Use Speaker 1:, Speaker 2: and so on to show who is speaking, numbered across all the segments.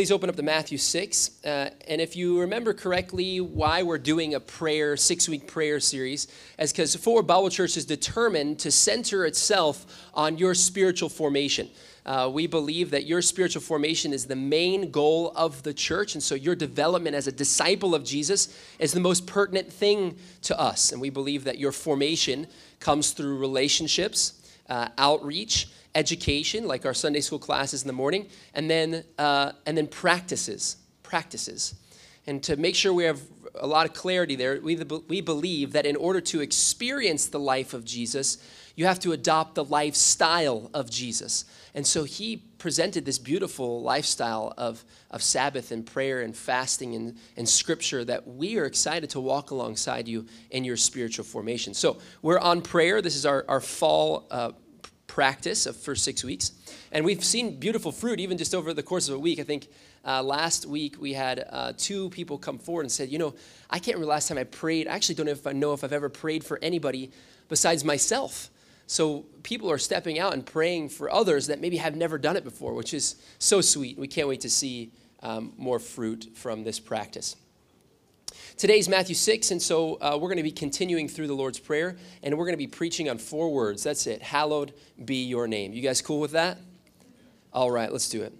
Speaker 1: please open up to Matthew 6. Uh, and if you remember correctly, why we're doing a prayer, six week prayer series, is because Fort Worth Bible Church is determined to center itself on your spiritual formation. Uh, we believe that your spiritual formation is the main goal of the church. And so your development as a disciple of Jesus is the most pertinent thing to us. And we believe that your formation comes through relationships, uh, outreach, education, like our Sunday school classes in the morning, and then, uh, and then practices, practices. And to make sure we have a lot of clarity there, we, we believe that in order to experience the life of Jesus, you have to adopt the lifestyle of Jesus. And so he presented this beautiful lifestyle of, of Sabbath and prayer and fasting and, and scripture that we are excited to walk alongside you in your spiritual formation. So we're on prayer. This is our, our fall uh, practice of for six weeks. And we've seen beautiful fruit even just over the course of a week. I think uh, last week we had uh, two people come forward and said, you know, I can't remember last time I prayed. I actually don't know if I know if I've ever prayed for anybody besides myself. So people are stepping out and praying for others that maybe have never done it before, which is so sweet. We can't wait to see um, more fruit from this practice. Today's Matthew 6, and so uh, we're going to be continuing through the Lord's Prayer, and we're going to be preaching on four words. That's it. Hallowed be your name. You guys cool with that? All right, let's do it.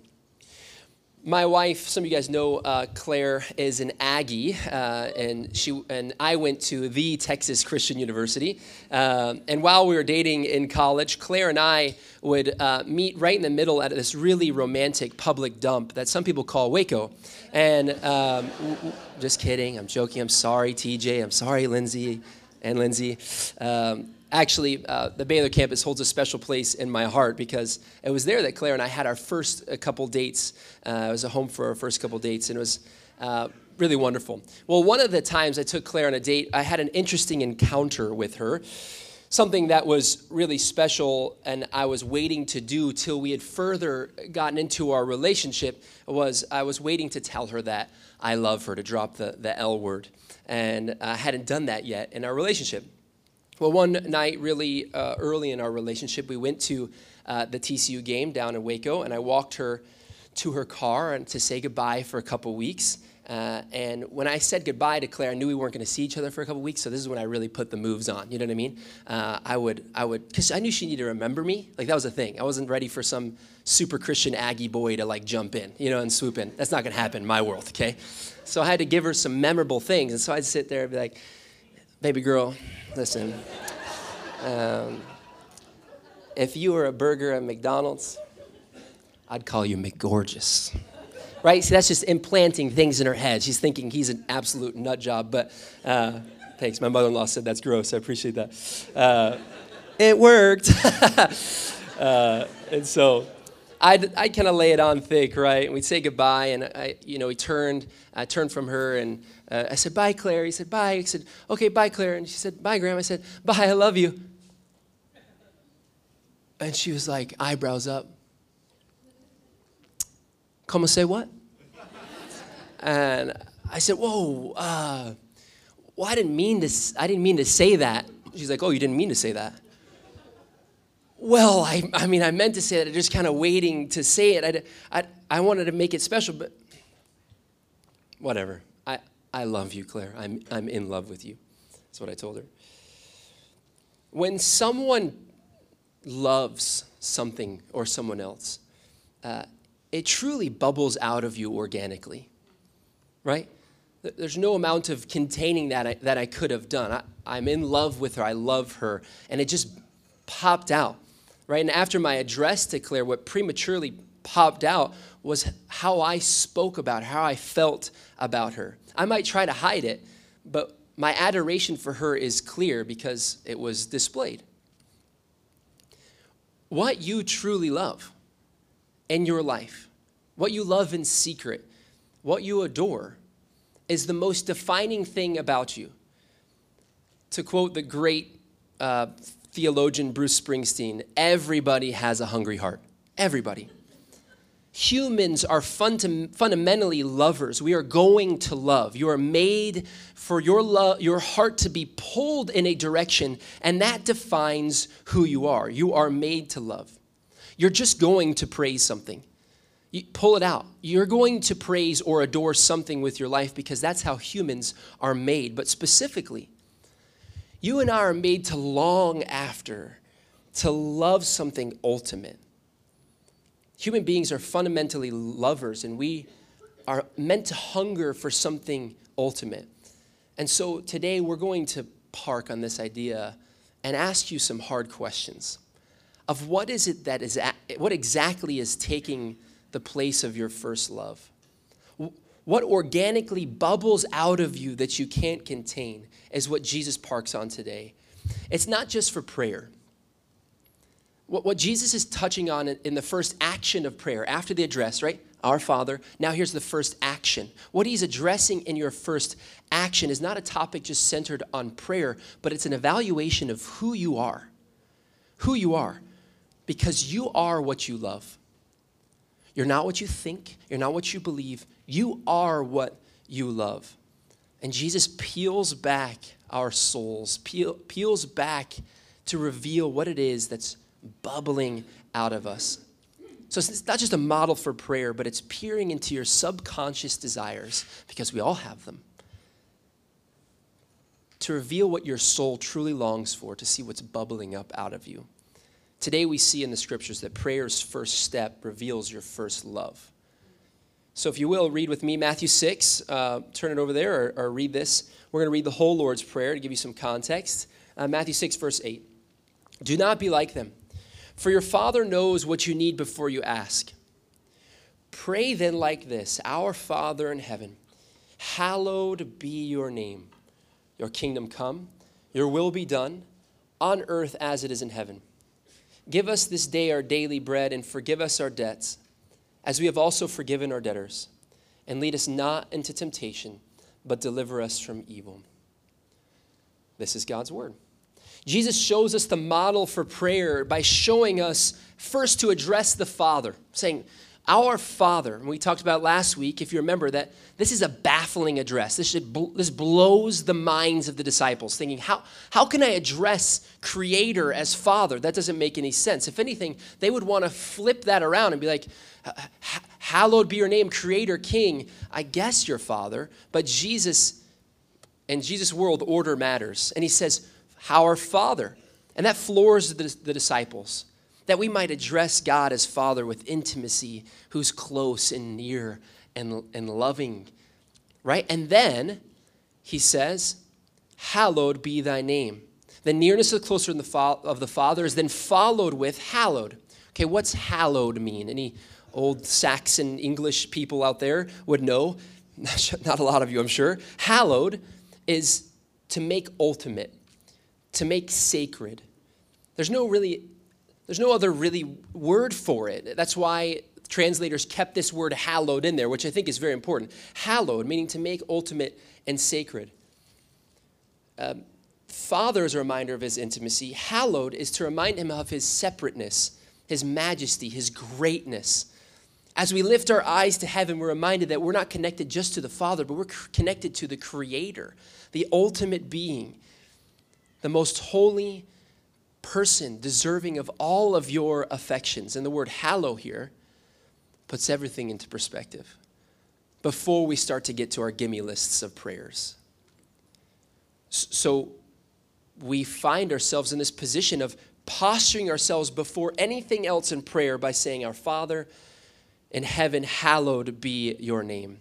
Speaker 1: My wife, some of you guys know uh, Claire, is an Aggie, uh, and she and I went to the Texas Christian University. Uh, and while we were dating in college, Claire and I would uh, meet right in the middle at this really romantic public dump that some people call Waco. And um, just kidding, I'm joking. I'm sorry, TJ. I'm sorry, Lindsay and Lindsay. Um, actually, uh, the Baylor campus holds a special place in my heart because it was there that Claire and I had our first uh, couple dates. Uh, it was a home for our first couple dates, and it was uh, really wonderful. Well, one of the times I took Claire on a date, I had an interesting encounter with her. Something that was really special, and I was waiting to do till we had further gotten into our relationship, was I was waiting to tell her that I love her, to drop the, the L word. And I hadn't done that yet in our relationship. Well, one night, really uh, early in our relationship, we went to uh, the TCU game down in Waco, and I walked her to her car and to say goodbye for a couple weeks. Uh, and when I said goodbye to Claire, I knew we weren't going to see each other for a couple weeks. So this is when I really put the moves on. You know what I mean? Uh, I would, I would, because I knew she needed to remember me. Like that was the thing. I wasn't ready for some super Christian Aggie boy to like jump in, you know, and swoop in. That's not going to happen in my world. Okay, so I had to give her some memorable things, and so I'd sit there and be like, "Baby girl, listen, um, if you were a burger at McDonald's, I'd call you McGorgeous. Right? See, that's just implanting things in her head. She's thinking he's an absolute nut job, but uh, thanks. My mother in law said that's gross. I appreciate that. Uh, it worked. uh, and so I'd, I'd kind of lay it on thick, right? And we'd say goodbye, and I, you know, he turned, I turned from her, and uh, I said, bye, Claire. He said, bye. He said, okay, bye, Claire. And she said, bye, Graham. I said, bye, I love you. And she was like, eyebrows up. Come and say what? And I said, whoa, uh, well, I didn't mean to, I didn't mean to say that. She's like, oh, you didn't mean to say that. Well, I, I mean, I meant to say that. I'm just kind of waiting to say it. I, I, I wanted to make it special, but whatever. I, I love you, Claire. I'm, I'm in love with you. That's what I told her. When someone loves something or someone else, uh, it truly bubbles out of you organically, right? There's no amount of containing that I, that I could have done. I, I'm in love with her. I love her. And it just popped out right? And after my address to Claire, what prematurely popped out was how I spoke about how I felt about her. I might try to hide it, but my adoration for her is clear because it was displayed. What you truly love in your life, what you love in secret, what you adore, is the most defining thing about you. To quote the great uh, theologian Bruce Springsteen everybody has a hungry heart. Everybody. Humans are funda- fundamentally lovers. We are going to love. You are made for your, love, your heart to be pulled in a direction, and that defines who you are. You are made to love. You're just going to praise something. You pull it out. You're going to praise or adore something with your life because that's how humans are made. But specifically, you and I are made to long after, to love something ultimate. Human beings are fundamentally lovers, and we are meant to hunger for something ultimate. And so today we're going to park on this idea and ask you some hard questions of what is it that is, what exactly is taking the place of your first love? What organically bubbles out of you that you can't contain is what Jesus parks on today. It's not just for prayer. What, what Jesus is touching on in the first action of prayer, after the address, right? Our Father. Now here's the first action. What he's addressing in your first action is not a topic just centered on prayer, but it's an evaluation of who you are. Who you are. Because you are what you love. You're not what you think, you're not what you believe. You are what you love. And Jesus peels back our souls, peel, peels back to reveal what it is that's bubbling out of us. So it's not just a model for prayer, but it's peering into your subconscious desires, because we all have them, to reveal what your soul truly longs for, to see what's bubbling up out of you. Today, we see in the scriptures that prayer's first step reveals your first love. So, if you will, read with me Matthew 6. Uh, turn it over there or, or, read this. We're going to read the whole Lord's Prayer to give you some context. Uh, Matthew 6, verse 8. Do not be like them, for your Father knows what you need before you ask. Pray then like this Our Father in heaven, hallowed be your name. Your kingdom come, your will be done, on earth as it is in heaven. Give us this day our daily bread, and forgive us our debts, as we have also forgiven our debtors. And lead us not into temptation, but deliver us from evil. This is God's word. Jesus shows us the model for prayer by showing us first to address the Father, saying, our Father, and we talked about last week, if you remember, that this is a baffling address. This, should, this blows the minds of the disciples, thinking, how, how can I address Creator as Father? That doesn't make any sense. If anything, they would want to flip that around and be like, Hallowed be your name, Creator, King. I guess your Father. But Jesus, in Jesus' world, order matters. And he says, How Our Father. And that floors the, the disciples that we might address God as Father with intimacy, who's close and near and, and loving, right? And then he says, Hallowed be thy name. The nearness of the closer of the Father is then followed with hallowed. Okay, what's hallowed mean? Any old Saxon English people out there would know. Not a lot of you, I'm sure. Hallowed is to make ultimate, to make sacred. There's no really there's no other really word for it. That's why translators kept this word hallowed in there, which I think is very important. Hallowed, meaning to make ultimate and sacred. Um, Father is a reminder of his intimacy. Hallowed is to remind him of his separateness, his majesty, his greatness. As we lift our eyes to heaven, we're reminded that we're not connected just to the Father, but we're connected to the Creator, the ultimate being, the most holy, person deserving of all of your affections. And the word hallow here puts everything into perspective before we start to get to our gimme lists of prayers. So we find ourselves in this position of posturing ourselves before anything else in prayer by saying, Our Father in heaven, hallowed be your name.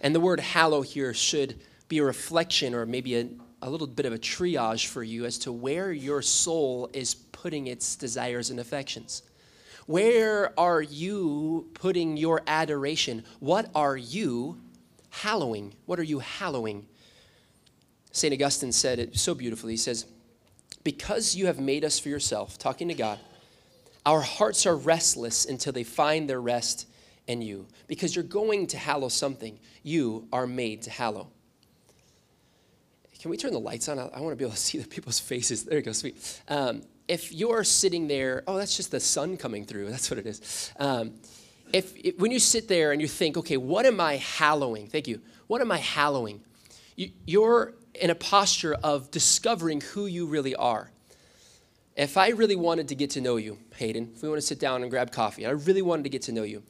Speaker 1: And the word hallow here should be a reflection or maybe a, a little bit of a triage for you as to where your soul is putting its desires and affections. Where are you putting your adoration? What are you hallowing? What are you hallowing? St. Augustine said it so beautifully. He says, Because you have made us for yourself, talking to God, our hearts are restless until they find their rest in you. Because you're going to hallow something, you are made to hallow. Can we turn the lights on? I, want to be able to see the people's faces. There you go, sweet. Um, if you're sitting there, oh, that's just the sun coming through. That's what it is. Um, if, if, when you sit there and you think, okay, what am I hallowing? Thank you. What am I hallowing? You, you're in a posture of discovering who you really are. If I really wanted to get to know you, Hayden, if we want to sit down and grab coffee, and I really wanted to get to know you,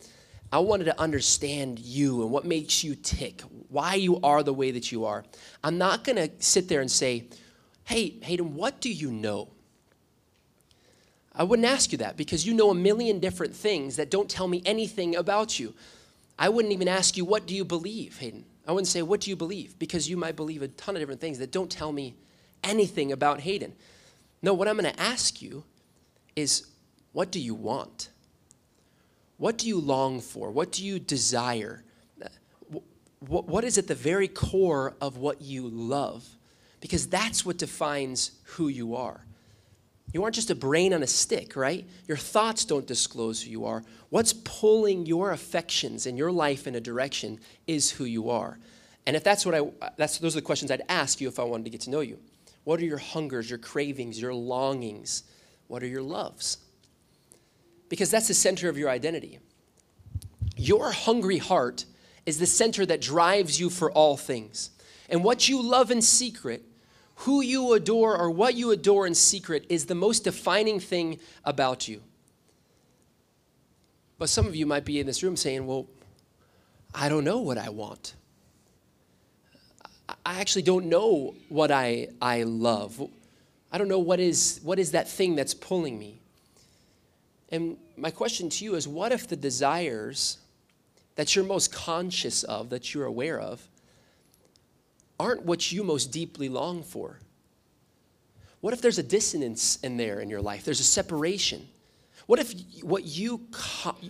Speaker 1: I wanted to understand you and what makes you tick, why you are the way that you are. I'm not going to sit there and say, hey, Hayden, what do you know? I wouldn't ask you that because you know a million different things that don't tell me anything about you. I wouldn't even ask you, what do you believe, Hayden? I wouldn't say, what do you believe? Because you might believe a ton of different things that don't tell me anything about Hayden. No, what I'm going to ask you is, what do you want? What do you long for? What do you desire? What is at the very core of what you love? Because that's what defines who you are. You aren't just a brain on a stick, right? Your thoughts don't disclose who you are. What's pulling your affections and your life in a direction is who you are. And if that's what I, that's, those are the questions I'd ask you if I wanted to get to know you. What are your hungers, your cravings, your longings? What are your loves? Because that's the center of your identity. Your hungry heart is the center that drives you for all things. And what you love in secret, who you adore or what you adore in secret, is the most defining thing about you. But some of you might be in this room saying, Well, I don't know what I want. I actually don't know what I, I love. I don't know what is, what is that thing that's pulling me. And my question to you is what if the desires that you're most conscious of, that you're aware of, aren't what you most deeply long for? What if there's a dissonance in there in your life? There's a separation. What if what you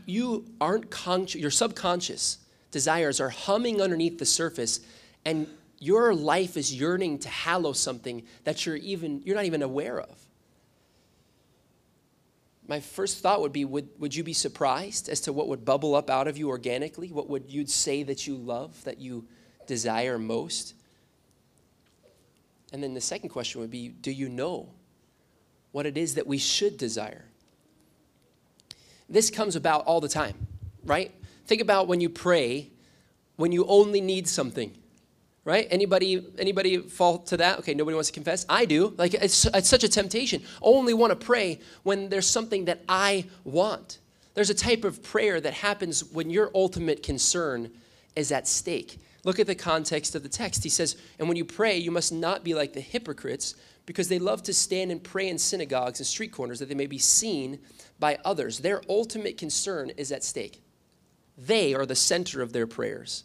Speaker 1: you aren't conscious, your subconscious desires are humming underneath the surface, and your life is yearning to hallow something that you're even you're not even aware of? my first thought would be would, would you be surprised as to what would bubble up out of you organically? What would you'd say that you love, that you desire most? And then the second question would be do you know what it is that we should desire? This comes about all the time, right? Think about when you pray, when you only need something right? Anybody anybody fall to that? Okay nobody wants to confess. I do. Like it's, it's such a temptation. Only want to pray when there's something that i want. There's a type of prayer that happens when your ultimate concern is at stake. Look at the context of the text. He says and when you pray you must not be like the hypocrites because they love to stand and pray in synagogues and street corners that they may be seen by others. Their ultimate concern is at stake. They are the center of their prayers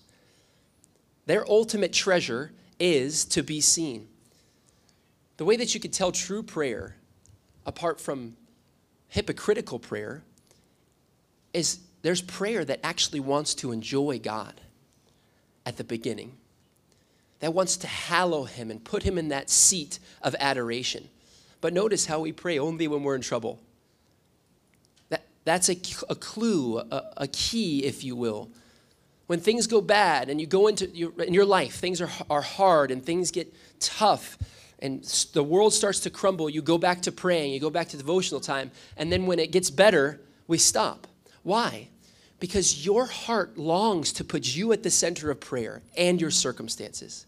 Speaker 1: their ultimate treasure is to be seen. The way that you could tell true prayer apart from hypocritical prayer is there's prayer that actually wants to enjoy God at the beginning, that wants to hallow Him and put Him in that seat of adoration. But notice how we pray only when we're in trouble. That, that's a, a clue, a, a key, if you will, when things go bad and you go into your, in your life, things are, are hard and things get tough and the world starts to crumble, you go back to praying, you go back to devotional time, and then when it gets better, we stop. Why? Because your heart longs to put you at the center of prayer and your circumstances.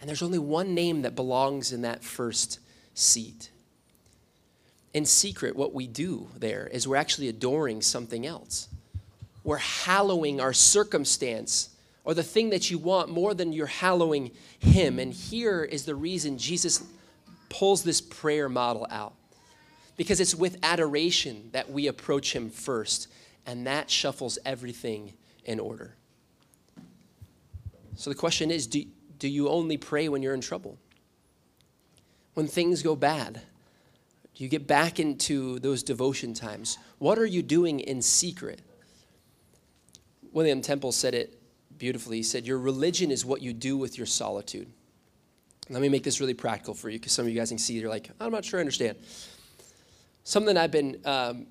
Speaker 1: And there's only one name that belongs in that first seat. In secret, what we do there is we're actually adoring something else we're hallowing our circumstance or the thing that you want more than you're hallowing Him. And here is the reason Jesus pulls this prayer model out. Because it's with adoration that we approach Him first, and that shuffles everything in order. So the question is do, do you only pray when you're in trouble? When things go bad? Do you get back into those devotion times? What are you doing in secret? William Temple said it beautifully. He said, Your religion is what you do with your solitude. Let me make this really practical for you because some of you guys can see you're like, I'm not sure I understand. Something I've been um,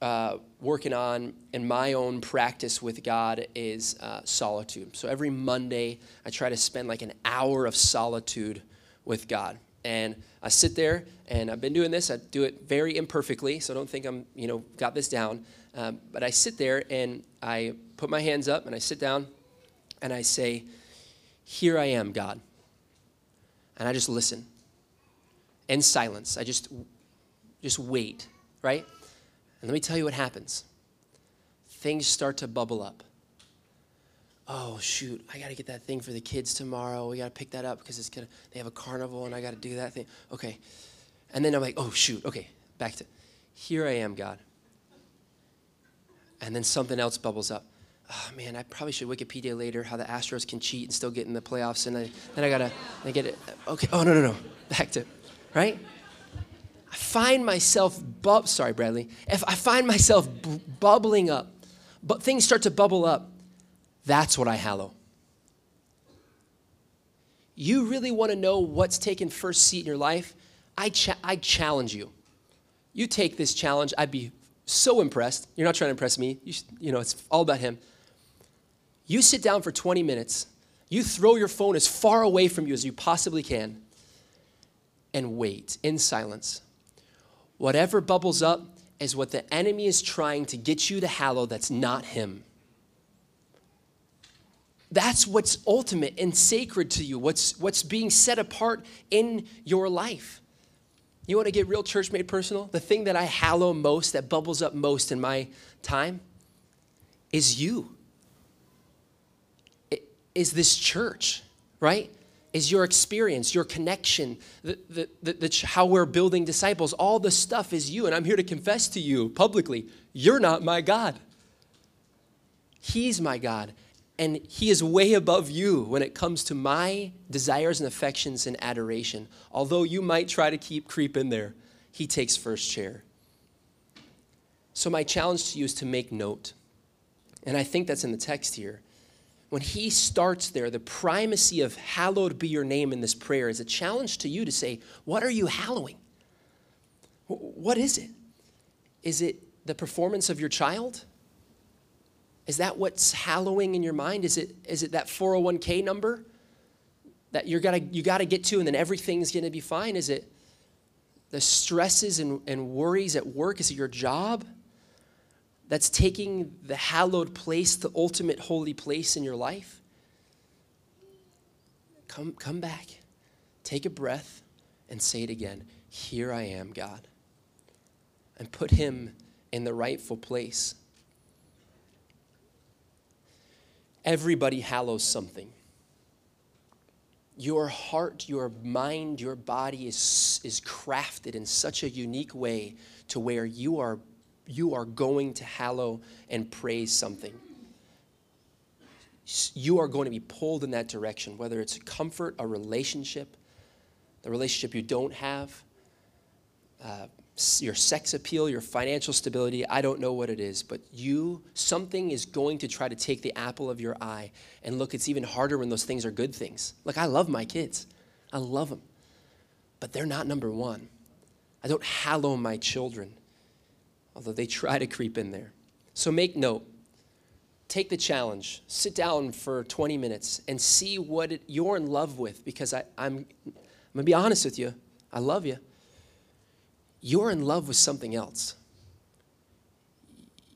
Speaker 1: uh, working on in my own practice with God is uh, solitude. So every Monday, I try to spend like an hour of solitude with God. And I sit there, and I've been doing this. I do it very imperfectly, so don't think I'm, you know, got this down. Um, but I sit there and I put my hands up and I sit down and I say, Here I am, God. And I just listen in silence. I just, just wait, right? And let me tell you what happens. things start to bubble up. Oh shoot, I gotta get that thing for the kids tomorrow. We gotta pick that up because it's gonna they have a carnival and I gotta do that thing. Okay. And then I'm like, oh shoot, okay, back to here I am, God. And then something else bubbles up. Oh man, I probably should Wikipedia later how the Astros can cheat and still get in the playoffs. And I, then I gotta I get it. Okay, oh no, no, no. Back to, right? I find myself, bu- sorry, Bradley, if I find myself bu- bubbling up, but things start to bubble up, that's what I hallow. You really want to know what's taken first seat in your life? I, cha- I challenge you. You take this challenge, I'd be so impressed. You're not trying to impress me, you, should, you know, it's all about him. You sit down for 20 minutes, you throw your phone as far away from you as you possibly can, and wait in silence. Whatever bubbles up is what the enemy is trying to get you to hallow that's not him. That's what's ultimate and sacred to you, what's, what's being set apart in your life. You want to get real church made personal? The thing that I hallow most, that bubbles up most in my time, is you. Is this church, right? Is your experience, your connection, the, the, the, the, how we're building disciples. All the stuff is you. And I'm here to confess to you publicly you're not my God. He's my God and he is way above you when it comes to my desires and affections and adoration. Although you might try to keep creep in there, he takes first chair. So my challenge to you is to make note. And I think that's in the text here. When he starts there, the primacy of hallowed be your name in this prayer is a challenge to you to say, what are you hallowing? What is it? Is it the performance of your child? Is that what's hallowing in your mind? Is it, is it that 401k number that you're gonna, you got to get to and then everything's going to be fine? Is it the stresses and, and worries at work? Is it your job that's taking the hallowed place, the ultimate holy place in your life? Come, come back, take a breath, and say it again Here I am, God. And put Him in the rightful place. Everybody hallows something. Your heart, your mind, your body is, is crafted in such a unique way to where you are, you are going to hallow and praise something. You are going to be pulled in that direction, whether it's comfort, a relationship, the relationship you don't have, uh, your sex appeal, your financial stability, I don't know what it is, but you, something is going to try to take the apple of your eye. And look, it's even harder when those things are good things. Look, I love my kids, I love them, but they're not number one. I don't hallow my children, although they try to creep in there. So make note. Take the challenge. Sit down for 20 minutes and see what it, you're in love with because I, I'm, I'm going to be honest with you. I love you you're in love with something else.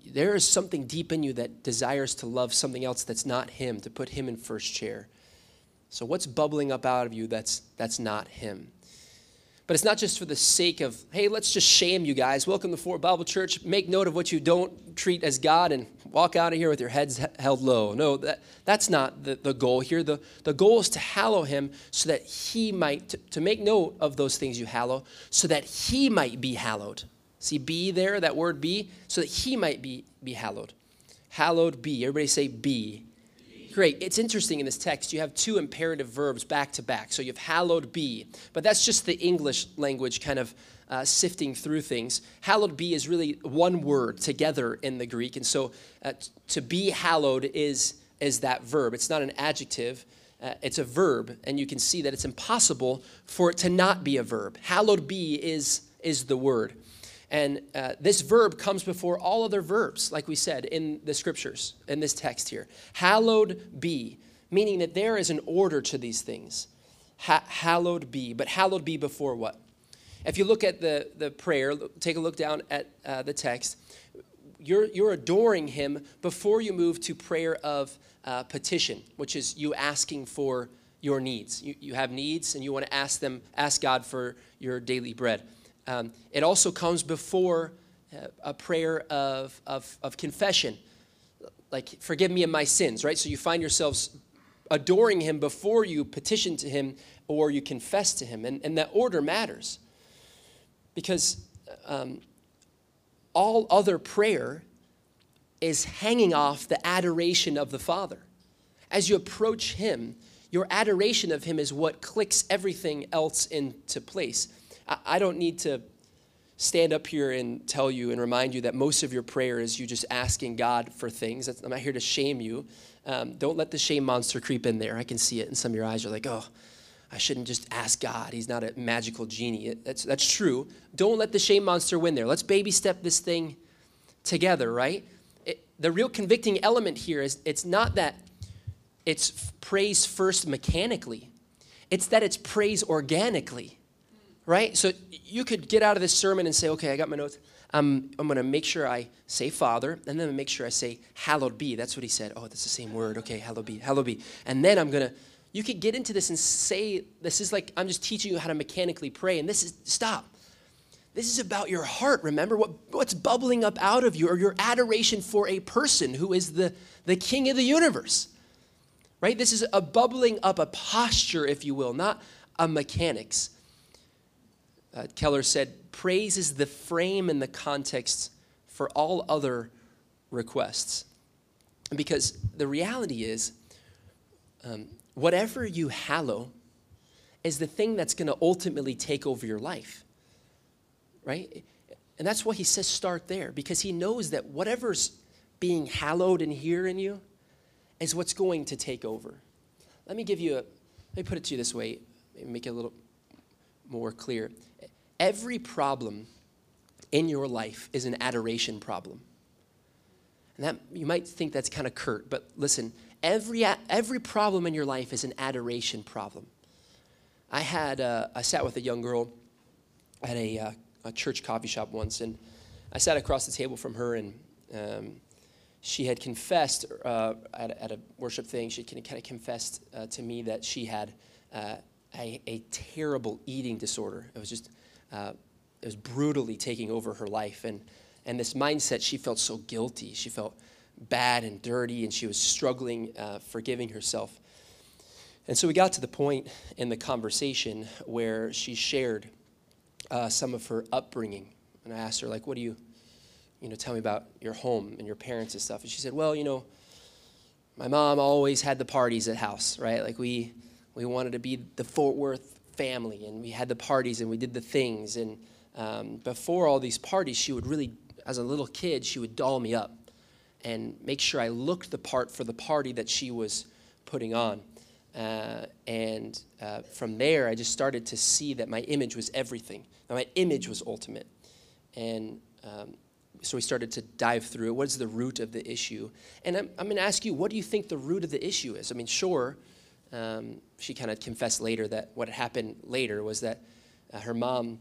Speaker 1: There is something deep in you that desires to love something else that's not Him, to put Him in first chair. So, what's bubbling up out of you that's, that's not Him? But it's not just for the sake of, hey, let's just shame you guys. Welcome to Fort Bible Church. Make note of what you don't treat as God and walk out of here with your heads held low. No, that, that's not the, the goal here. The, the goal is to hallow him so that he might, to, to make note of those things you hallow, so that he might be hallowed. See, be there, that word be, so that he might be, be hallowed. Hallowed be. Everybody say be. Great. It's interesting in this text, you have two imperative verbs back to back. So you have hallowed be, but that's just the English language kind of uh, sifting through things. Hallowed be is really one word together in the Greek. And so uh, to be hallowed is, is that verb. It's not an adjective, uh, it's a verb. And you can see that it's impossible for it to not be a verb. Hallowed be is, is the word. And uh, this verb comes before all other verbs, like we said in the scriptures, in this text here. Hallowed be, meaning that there is an order to these things. Ha- hallowed be. But hallowed be before what? If you look at the, the prayer, take a look down at uh, the text, you're, you're adoring him before you move to prayer of uh, petition, which is you asking for your needs. You, you have needs and you want to ask them, ask God for your daily bread. Um, it also comes before uh, a prayer of, of, of confession. like, forgive me of my sins, right? So you find yourselves adoring him before you petition to him or you confess to him. And, and that order matters because um, all other prayer is hanging off the adoration of the Father. As you approach him, your adoration of him is what clicks everything else into place. I, don't need to stand up here and tell you and remind you that most of your prayer is you just asking God for things. I'm not here to shame you. Um, don't let the shame monster creep in there. I can see it in some of your eyes. You're like, oh, I shouldn't just ask God. He's not a magical genie. That's, that's true. Don't let the shame monster win there. Let's baby step this thing together, right? It, the real convicting element here is it's not that it's praise first mechanically, it's that it's praise organically, right? So you could get out of this sermon and say, okay, I got my notes. I'm, I'm going to make sure I say Father, and then make sure I say hallowed be. That's what he said. Oh, that's the same word. Okay, hallowed be, hallowed be. And then I'm going to, you could get into this and say, this is like, I'm just teaching you how to mechanically pray, and this is, stop. This is about your heart, remember? What, what's bubbling up out of you, or your adoration for a person who is the, the king of the universe, right? This is a bubbling up, a posture, if you will, not a mechanics. Uh, Keller said, praise is the frame and the context for all other requests. Because the reality is, um, whatever you hallow is the thing that's going to ultimately take over your life, right? And that's why he says start there, because he knows that whatever's being hallowed in here in you is what's going to take over. Let me give you a, let me put it to you this way, make it a little more clear. Every problem in your life is an adoration problem. And that you might think that's kind of curt, but listen, every every problem in your life is an adoration problem. I had uh, I sat with a young girl at a, uh, a church coffee shop once, and I sat across the table from her, and um, she had confessed uh, at, at, a worship thing. She kind of confessed uh, to me that she had uh, a, a terrible eating disorder. It was just uh, it was brutally taking over her life. And, and this mindset, she felt so guilty. She felt bad and dirty, and she was struggling uh, forgiving herself. And so we got to the point in the conversation where she shared uh, some of her upbringing. And I asked her, like, what do you, you know, tell me about your home and your parents and stuff. And she said, well, you know, my mom always had the parties at house, right? Like we, we wanted to be the Fort Worth family and we had the parties and we did the things. And um, before all these parties, she would really, as a little kid, she would doll me up and make sure I looked the part for the party that she was putting on. Uh, and uh, from there, I just started to see that my image was everything. Now, my image was ultimate. And um, so we started to dive through it. What is the root of the issue? And I'm, I'm going to ask you, what do you think the root of the issue is? I mean, sure, um, she kind of confessed later that what happened later was that uh, her mom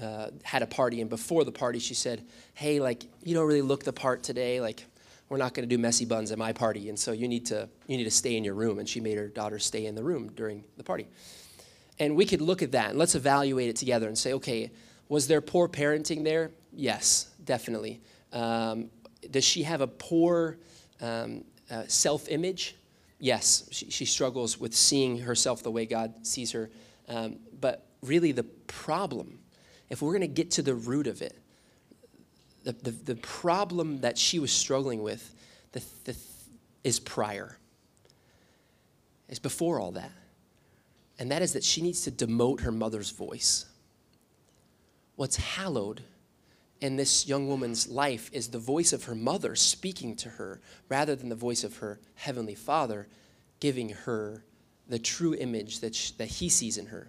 Speaker 1: uh, had a party, and before the party, she said, "Hey, like you don't really look the part today. Like we're not going to do messy buns at my party, and so you need to you need to stay in your room." And she made her daughter stay in the room during the party. And we could look at that and let's evaluate it together and say, okay, was there poor parenting there? Yes, definitely. Um, does she have a poor um, uh, self image? Yes, she, she, struggles with seeing herself the way God sees her. Um, but really, the problem, if we're going to get to the root of it, the, the, the problem that she was struggling with the, the, is prior, is before all that. And that is that she needs to demote her mother's voice. What's hallowed in this young woman's life is the voice of her mother speaking to her rather than the voice of her heavenly father giving her the true image that, she, that he sees in her.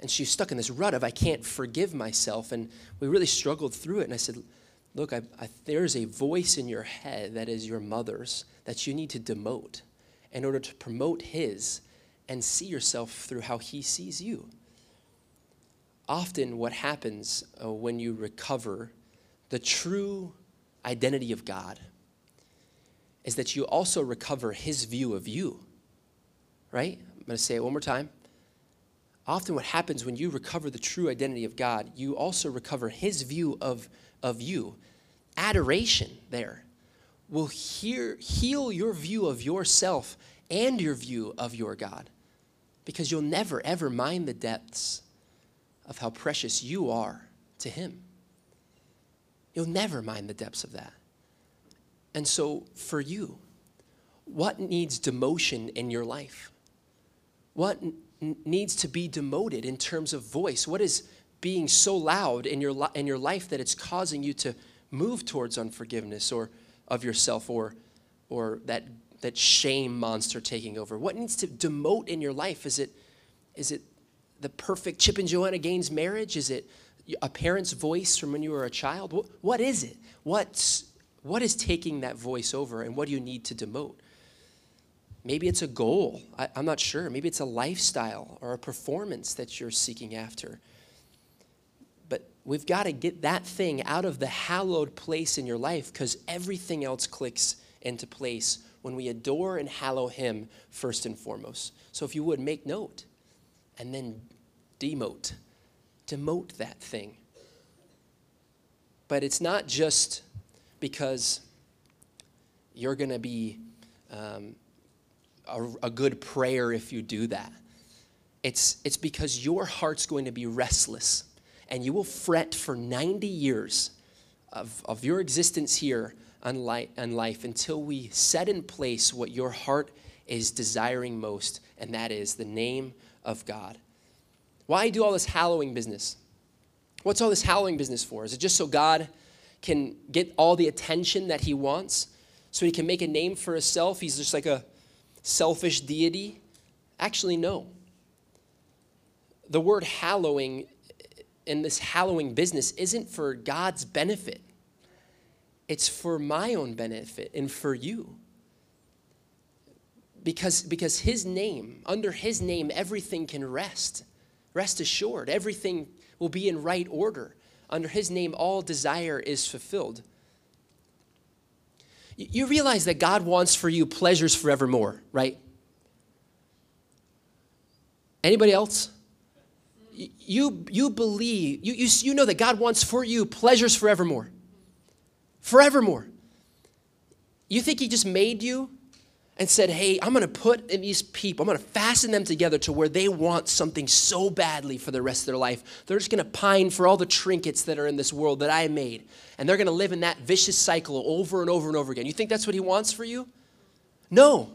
Speaker 1: And she's stuck in this rut of, I can't forgive myself. And we really struggled through it. And I said, Look, I, I, there's a voice in your head that is your mother's that you need to demote in order to promote his and see yourself through how he sees you often what happens uh, when you recover the true identity of God is that you also recover his view of you. Right? I'm going to say it one more time. Often, what happens when you recover the true identity of God, you also recover his view of, of you. Adoration there. will hear, heal your view of yourself and your view of your God because you'll never, ever mind the depths of how precious you are to Him. You'll never mind the depths of that. And so, for you, what needs demotion in your life? What n- needs to be demoted in terms of voice? What is being so loud in your, li- in your life that it's causing you to move towards unforgiveness or of yourself or, or that, that shame monster taking over? What needs to demote in your life? Is it, is it the perfect Chip and Joanna Gaines marriage? Is it a parent's voice from when you were a child? What, is it? What's, what is taking that voice over and what do you need to demote? Maybe it's a goal. I, am not sure. Maybe it's a lifestyle or a performance that you're seeking after. But we've got to get that thing out of the hallowed place in your life because everything else clicks into place when we adore and hallow Him first and foremost. So if you would, make note and then demote, demote that thing. But it's not just because you're going to be. Um, a, a good prayer if you do that. It's, it's because your heart's going to be restless and you will fret for 90 years of, of your existence here on, li- on life until we set in place what your heart is desiring most, and that is the name of God. Why do all this hallowing business? What's all this hallowing business for? Is it just so God can get all the attention that he wants? So he can make a name for himself? He's just like a selfish deity? Actually, no. The word hallowing in this hallowing business isn't for God's benefit, it's for my own benefit and for you. Because, because his name, under his name, everything can rest. Rest assured, everything will be in right order. Under his name, all desire is fulfilled. You realize that God wants for you pleasures forevermore, right? Anybody else? You, you believe, you, you, you know that God wants for you pleasures forevermore. Forevermore. You think He just made you and said, Hey, I'm going to put in these people, I'm going to fasten them together to where they want something so badly for the rest of their life. They're just going to pine for all the trinkets that are in this world that I made. And they're going to live in that vicious cycle over and over and over again. You think that's what He wants for you? No.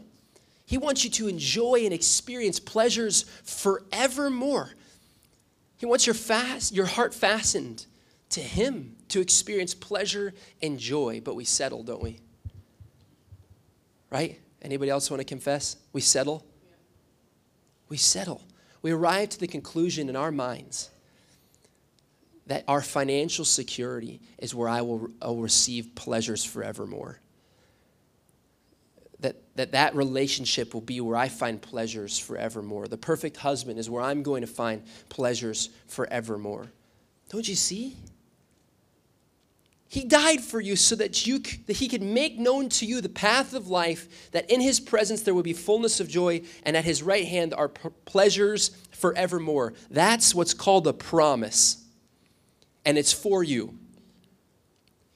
Speaker 1: He wants you to enjoy and experience pleasures forevermore. He wants your, fast, your heart fastened to Him to experience pleasure and joy. But we settle, don't we? Right? Anybody else want to confess? We settle? We settle. We arrive to the conclusion in our minds that our financial security is where I will, I will receive pleasures forevermore. That, that that relationship will be where I find pleasures forevermore. The perfect husband is where I'm going to find pleasures forevermore. Don't you see? He died for you so that, you, that he could make known to you the path of life, that in his presence there would be fullness of joy, and at his right hand are pleasures forevermore. That's what's called a promise, and it's for you.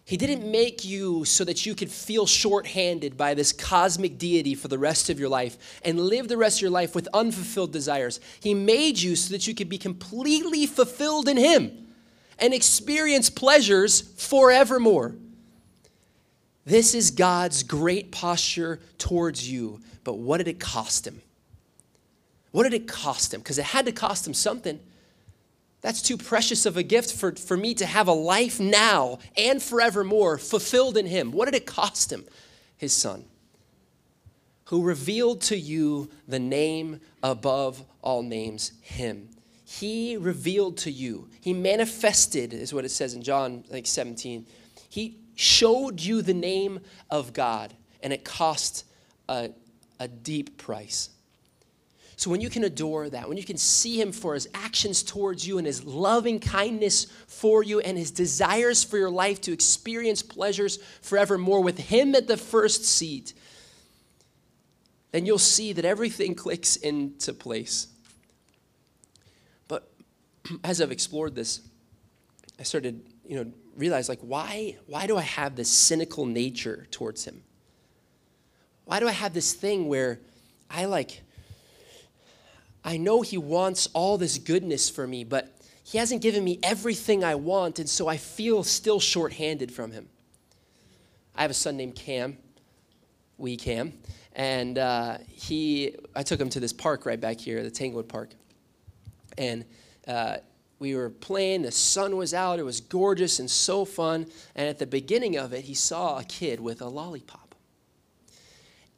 Speaker 1: He didn't make you so that you could feel shorthanded by this cosmic deity for the rest of your life and live the rest of your life with unfulfilled desires. He made you so that you could be completely fulfilled in Him and experience pleasures forevermore. This is God's great posture towards you. But what did it cost him? What did it cost him? Because it had to cost him something. That's too precious of a gift for, for me to have a life now and forevermore fulfilled in him. What did it cost him? His son, who revealed to you the name above all names, him he revealed to you. He manifested, is what it says in John like 17. He showed you the name of God, and it cost a, a deep price. So when you can adore that, when you can see him for his actions towards you and his loving kindness for you and his desires for your life to experience pleasures forevermore with him at the first seat, then you'll see that everything clicks into place. as I've explored this, I started, you know, realize like why why do I have this cynical nature towards him? Why do I have this thing where I like I know he wants all this goodness for me, but he hasn't given me everything I want, and so I feel still shorthanded from him. I have a son named Cam, wee Cam, and uh, he, I took him to this park right back here, the Tanglewood Park, and uh, we were playing. The sun was out. It was gorgeous and so fun. And at the beginning of it, he saw a kid with a lollipop.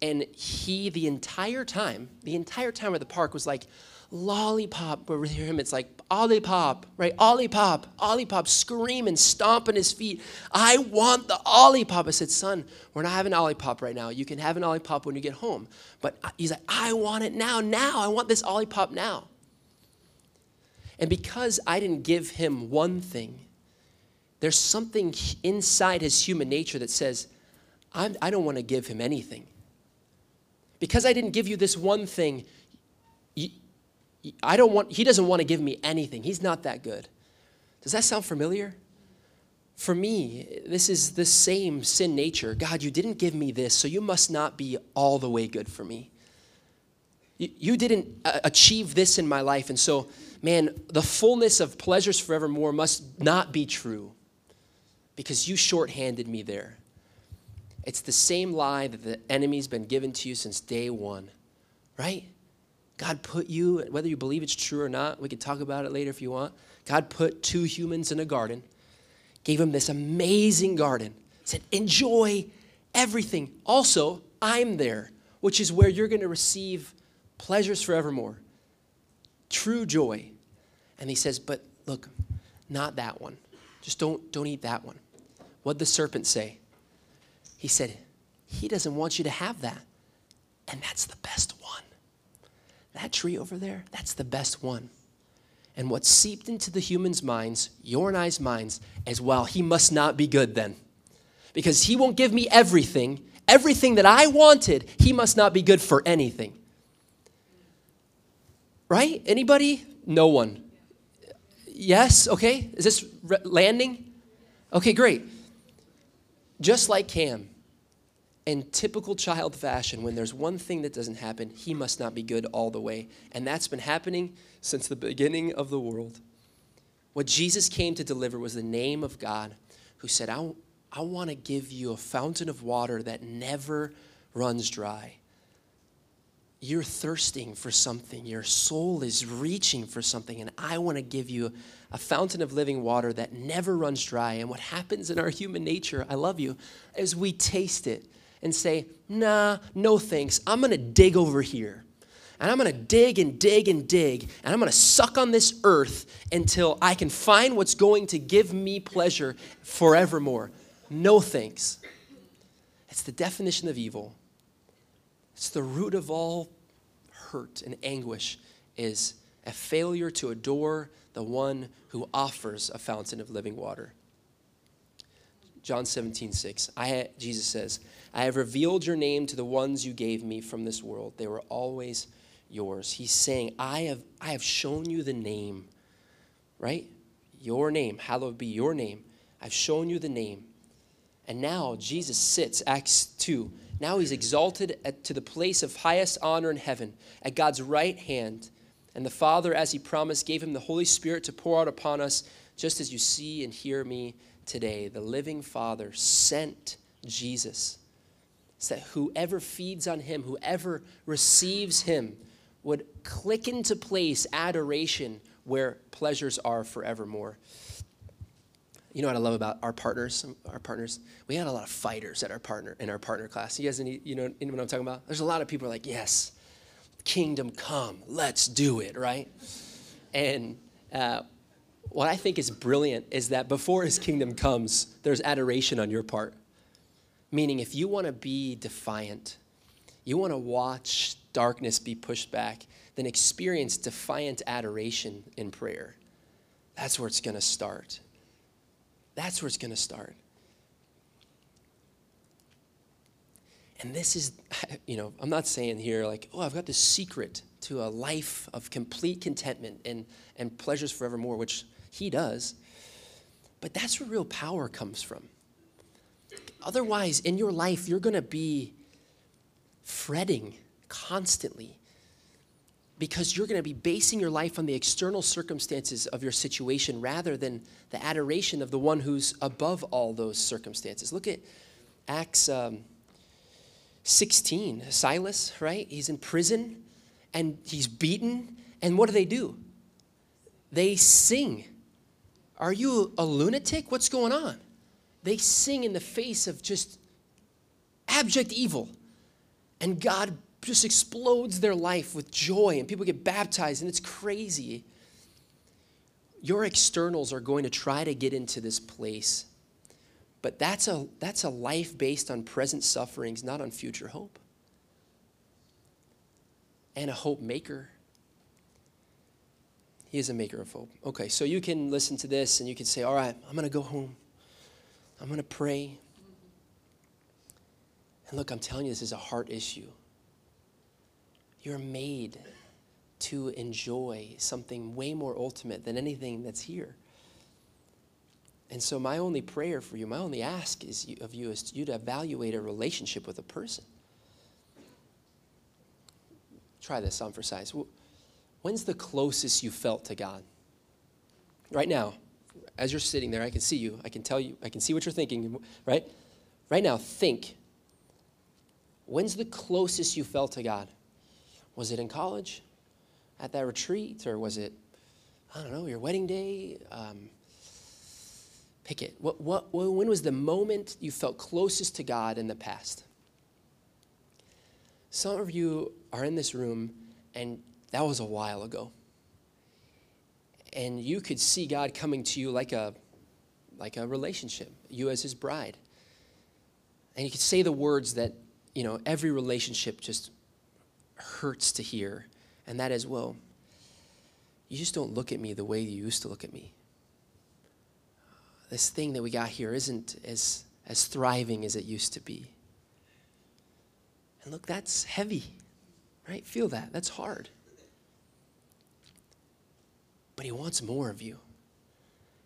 Speaker 1: And he, the entire time, the entire time at the park was like, lollipop. But with him, it's like, Olipop, right? Olipop, Olipop, screaming, stomping his feet. I want the Olipop. I said, son, we're not having Olipop right now. You can have an Olipop when you get home. But he's like, I want it now, now. I want this Olipop now. And because I didn't give him one thing, there's something inside his human nature that says, I'm, I do not want to give him anything. Because I didn't give you this one thing, I don't want, he doesn't want to give me anything. He's not that good. Does that sound familiar? For me, this is the same sin nature. God, you didn't give me this, so you must not be all the way good for me. You, didn't uh, achieve this in my life, and so man, the fullness of pleasures forevermore must not be true because you shorthanded me there. It's the same lie that the enemy's been given to you since day one, right? God put you, whether you believe it's true or not, we can talk about it later if you want. God put two humans in a garden, gave them this amazing garden, said, enjoy everything. Also, I'm there, which is where you're going to receive pleasures forevermore true joy. And he says, But look, not that one. Just don't, don't eat that one. What'd the serpent say? He said, He doesn't want you to have that. And that's the best one. That tree over there, that's the best one. And what seeped into the human's minds, your and I's minds, as well, he must not be good then. Because he won't give me everything. Everything that I wanted, he must not be good for anything. Right? Anybody? No one. Yes? Okay. Is this re- landing? Okay, great. Just like Cam, in typical child fashion, when there's one thing that doesn't happen, he must not be good all the way. And that's been happening since the beginning of the world. What Jesus came to deliver was the name of God, who said, I, I want to give you a fountain of water that never runs dry you're thirsting for something. Your soul is reaching for something. And I want to give you a fountain of living water that never runs dry. And what happens in our human nature, I love you, is we taste it and say, nah, no thanks. I'm going to dig over here. And I'm going to dig and dig and dig. And I'm going to suck on this earth until I can find what's going to give me pleasure forevermore. No thanks. It's the definition of evil. It's the root of all hurt and anguish is a failure to adore the one who offers a fountain of living water. John 17, 6. I, Jesus says, I have revealed your name to the ones you gave me from this world. They were always yours. He's saying, I have, I have shown you the name, right? Your name, hallowed be your name. I've shown you the name. And now Jesus sits, Acts 2, now he's exalted at, to the place of highest honor in heaven at God's right hand. And the Father, as he promised, gave him the Holy Spirit to pour out upon us, just as you see and hear me today. The living Father sent Jesus so that whoever feeds on him, whoever receives him, would click into place adoration where pleasures are forevermore. You know what I love about our partners? Our partners, we had a lot of fighters at our partner in our partner class. You guys, any, you know, what I'm talking about? There's a lot of people like, yes, kingdom come, let's do it, right? And uh, what I think is brilliant is that before His kingdom comes, there's adoration on your part. Meaning, if you want to be defiant, you want to watch darkness be pushed back, then experience defiant adoration in prayer. That's where it's going to start. That's where it's going to start. And this is, you know, I'm not saying here like, oh, I've got this secret to a life of complete contentment and, and pleasures forevermore, which he does. But that's where real power comes from. Otherwise, in your life, you're going to be fretting constantly because you're going to be basing your life on the external circumstances of your situation rather than the adoration of the one who's above all those circumstances. Look at Acts um, 16. Silas, right? He's in prison and he's beaten. And what do they do? They sing. Are you a lunatic? What's going on? They sing in the face of just abject evil. And God just explodes their life with joy, and people get baptized, and it's crazy. Your externals are going to try to get into this place, but that's a, that's a life based on present sufferings, not on future hope. And a hope maker. He is a maker of hope. Okay, so you can listen to this and you can say, All right, I'm going to go home. I'm going to pray. And look, I'm telling you, this is a heart issue. You're made to enjoy something way more ultimate than anything that's here. And so, my only prayer for you, my only ask is you, of you is you to evaluate a relationship with a person. Try this on for size. When's the closest you felt to God? Right now, as you're sitting there, I can see you. I can tell you, I can see what you're thinking, right? Right now, think. When's the closest you felt to God? Was it in college? At that retreat? Or was it, I don't know, your wedding day? Um, pick it. What, what, when was the moment you felt closest to God in the past? Some of you are in this room and that was a while ago. And you could see God coming to you like a, like a relationship, you as his bride. And you could say the words that, you know, every relationship just hurts to hear, and that is, well, you just don't look at me the way you used to look at me. This thing that we got here isn't as, as thriving as it used to be. And look, that's heavy, right? Feel that. That's hard. But he wants more of you.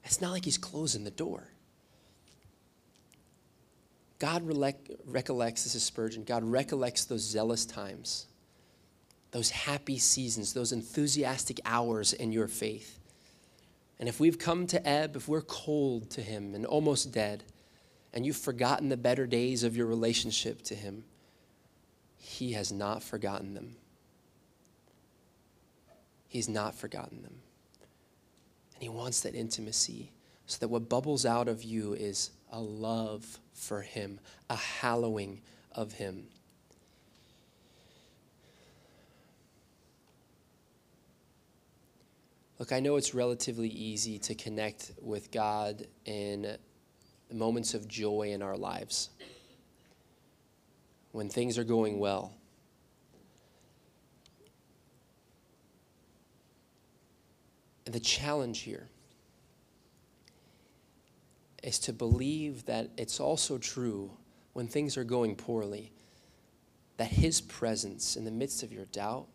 Speaker 1: It's not like he's closing the door. God recollects, this is Spurgeon, God recollects those zealous times those happy seasons, those enthusiastic hours in your faith. And if we've come to ebb, if we're cold to Him and almost dead, and you've forgotten the better days of your relationship to Him, He has not forgotten them. He's not forgotten them. And He wants that intimacy so that what bubbles out of you is a love for Him, a hallowing of Him. Look, I know it's relatively easy to connect with God in moments of joy in our lives when things are going well. The challenge here is to believe that it's also true when things are going poorly, that His presence in the midst of your doubt,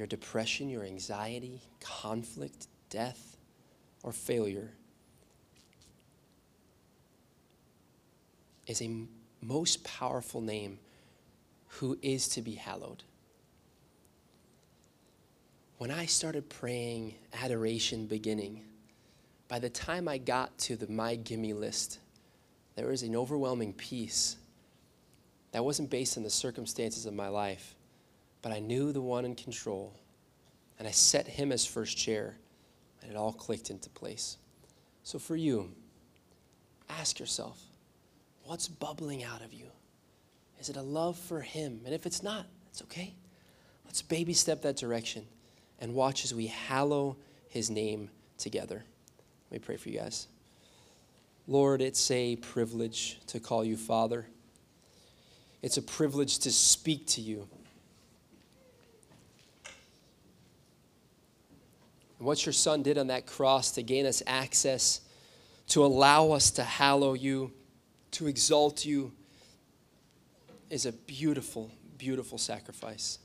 Speaker 1: your depression, your anxiety, conflict, death, or failure is a most powerful name who is to be hallowed. When I started praying adoration beginning, by the time I got to the my gimme list, there was an overwhelming peace that wasn't based on the circumstances of my life but I knew the one in control, and I set him as first chair, and it all clicked into place. So for you, ask yourself what's bubbling out of you? Is it a love for him? And if it's not, it's okay. Let's baby step that direction and watch as we hallow his name together. Let me pray for you guys. Lord, it's a privilege to call you Father. It's a privilege to speak to you. And what your son did on that cross to gain us access, to allow us to hallow you, to exalt you, is a beautiful, beautiful sacrifice.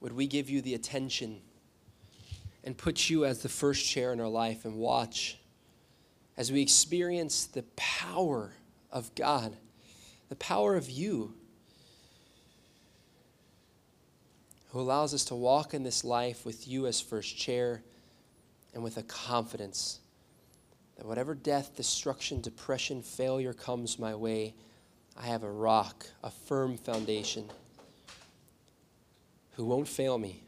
Speaker 1: Would we give you the attention and put you as the first chair in our life and watch as we experience the power of God, the power of you, who allows us to walk in this life with you as first chair and with a confidence that whatever death, destruction, depression, failure comes my way, I have a rock, a firm foundation who won't fail me.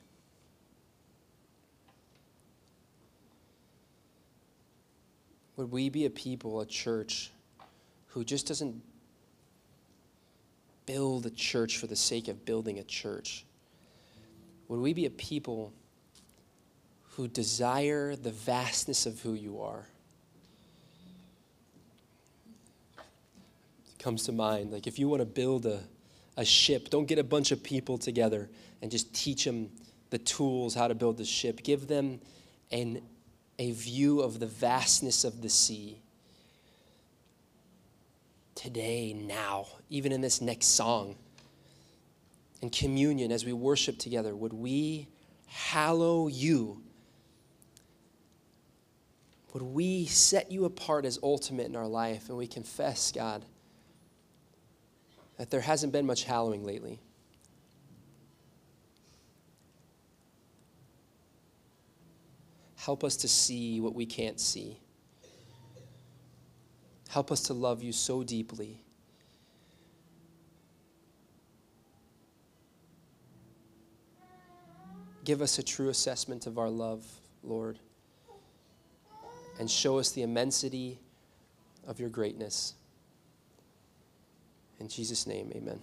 Speaker 1: Would we be a people, a church, who just doesn't build a church for the sake of building a church? Would we be a people who desire the vastness of who you are? It comes to mind. Like if you want to build a, a ship, don't get a bunch of people together and just teach them the tools how to build the ship. Give them an, a view of the vastness of the sea. Today, now, even in this next song, in communion as we worship together, would we hallow you? Would we set you apart as ultimate in our life and we confess, God, that there hasn't been much hallowing lately? Help us to see what we can't see. Help us to love you so deeply. Give us a true assessment of our love, Lord, and show us the immensity of your greatness. In Jesus' name, amen.